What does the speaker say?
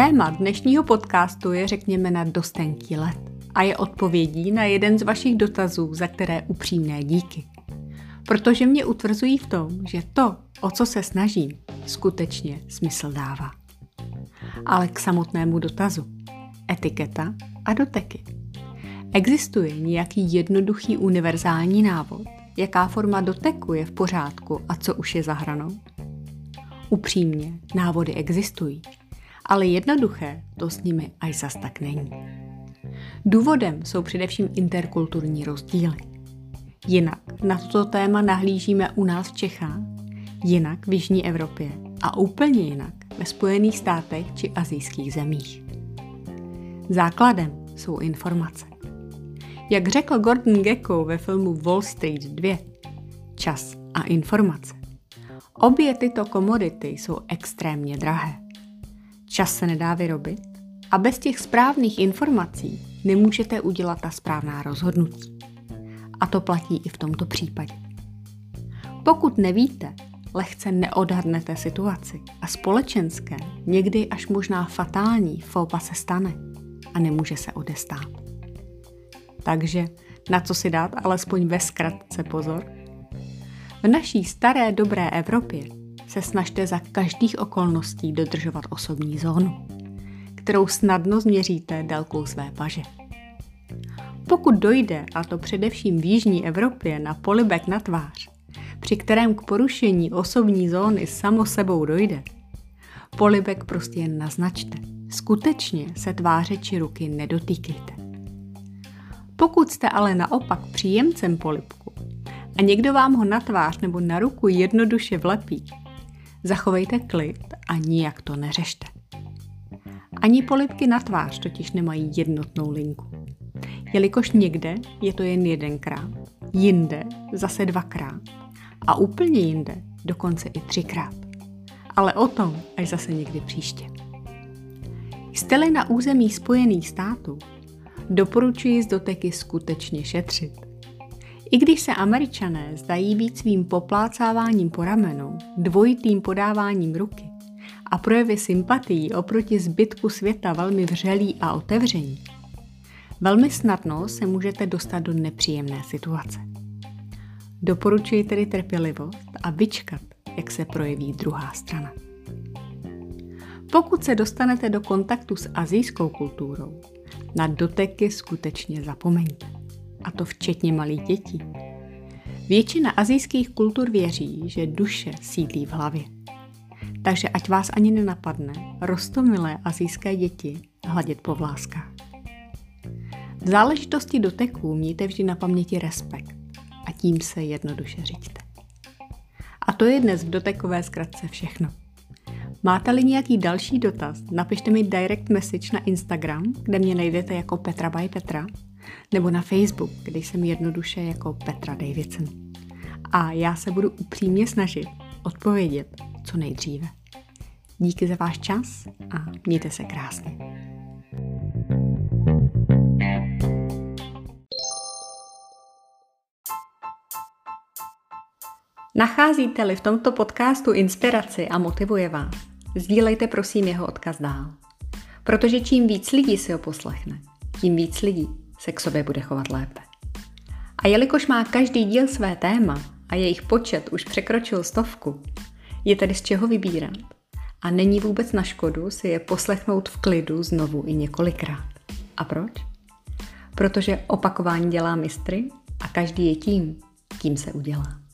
Téma dnešního podcastu je řekněme na dostenký let a je odpovědí na jeden z vašich dotazů, za které upřímné díky. Protože mě utvrzují v tom, že to, o co se snažím, skutečně smysl dává. Ale k samotnému dotazu. Etiketa a doteky. Existuje nějaký jednoduchý univerzální návod, jaká forma doteku je v pořádku a co už je za hranou? Upřímně, návody existují ale jednoduché to s nimi až zas tak není. Důvodem jsou především interkulturní rozdíly. Jinak na toto téma nahlížíme u nás v Čechách, jinak v Jižní Evropě a úplně jinak ve Spojených státech či azijských zemích. Základem jsou informace. Jak řekl Gordon Gekko ve filmu Wall Street 2, čas a informace. Obě tyto komodity jsou extrémně drahé. Čas se nedá vyrobit a bez těch správných informací nemůžete udělat ta správná rozhodnutí. A to platí i v tomto případě. Pokud nevíte, lehce neodhadnete situaci a společenské, někdy až možná fatální fópa se stane a nemůže se odestát. Takže na co si dát alespoň ve zkratce pozor? V naší staré dobré Evropě se snažte za každých okolností dodržovat osobní zónu, kterou snadno změříte délkou své paže. Pokud dojde, a to především v Jižní Evropě, na polibek na tvář, při kterém k porušení osobní zóny samo sebou dojde, polibek prostě jen naznačte. Skutečně se tváře či ruky nedotýkejte. Pokud jste ale naopak příjemcem polibku a někdo vám ho na tvář nebo na ruku jednoduše vlepí, Zachovejte klid a nijak to neřešte. Ani polipky na tvář totiž nemají jednotnou linku. Jelikož někde je to jen jedenkrát, jinde zase dvakrát a úplně jinde dokonce i třikrát. Ale o tom až zase někdy příště. Jste-li na území Spojených států, doporučuji z doteky skutečně šetřit i když se američané zdají být svým poplácáváním po ramenu, dvojitým podáváním ruky a projevy sympatií oproti zbytku světa velmi vřelí a otevření, velmi snadno se můžete dostat do nepříjemné situace. Doporučuji tedy trpělivost a vyčkat, jak se projeví druhá strana. Pokud se dostanete do kontaktu s azijskou kulturou, na doteky skutečně zapomeňte a to včetně malých dětí. Většina azijských kultur věří, že duše sídlí v hlavě. Takže ať vás ani nenapadne rostomilé azijské děti hladit po vláskách. V záležitosti doteků mějte vždy na paměti respekt a tím se jednoduše řiďte. A to je dnes v dotekové zkratce všechno. Máte-li nějaký další dotaz, napište mi direct message na Instagram, kde mě najdete jako Petra by Petra nebo na Facebook, kde jsem jednoduše jako Petra Davidson. A já se budu upřímně snažit odpovědět co nejdříve. Díky za váš čas a mějte se krásně. Nacházíte-li v tomto podcastu inspiraci a motivuje vás, sdílejte prosím jeho odkaz dál. Protože čím víc lidí si ho poslechne, tím víc lidí se k sobě bude chovat lépe. A jelikož má každý díl své téma a jejich počet už překročil stovku, je tedy z čeho vybírat. A není vůbec na škodu si je poslechnout v klidu znovu i několikrát. A proč? Protože opakování dělá mistry a každý je tím, kým se udělá.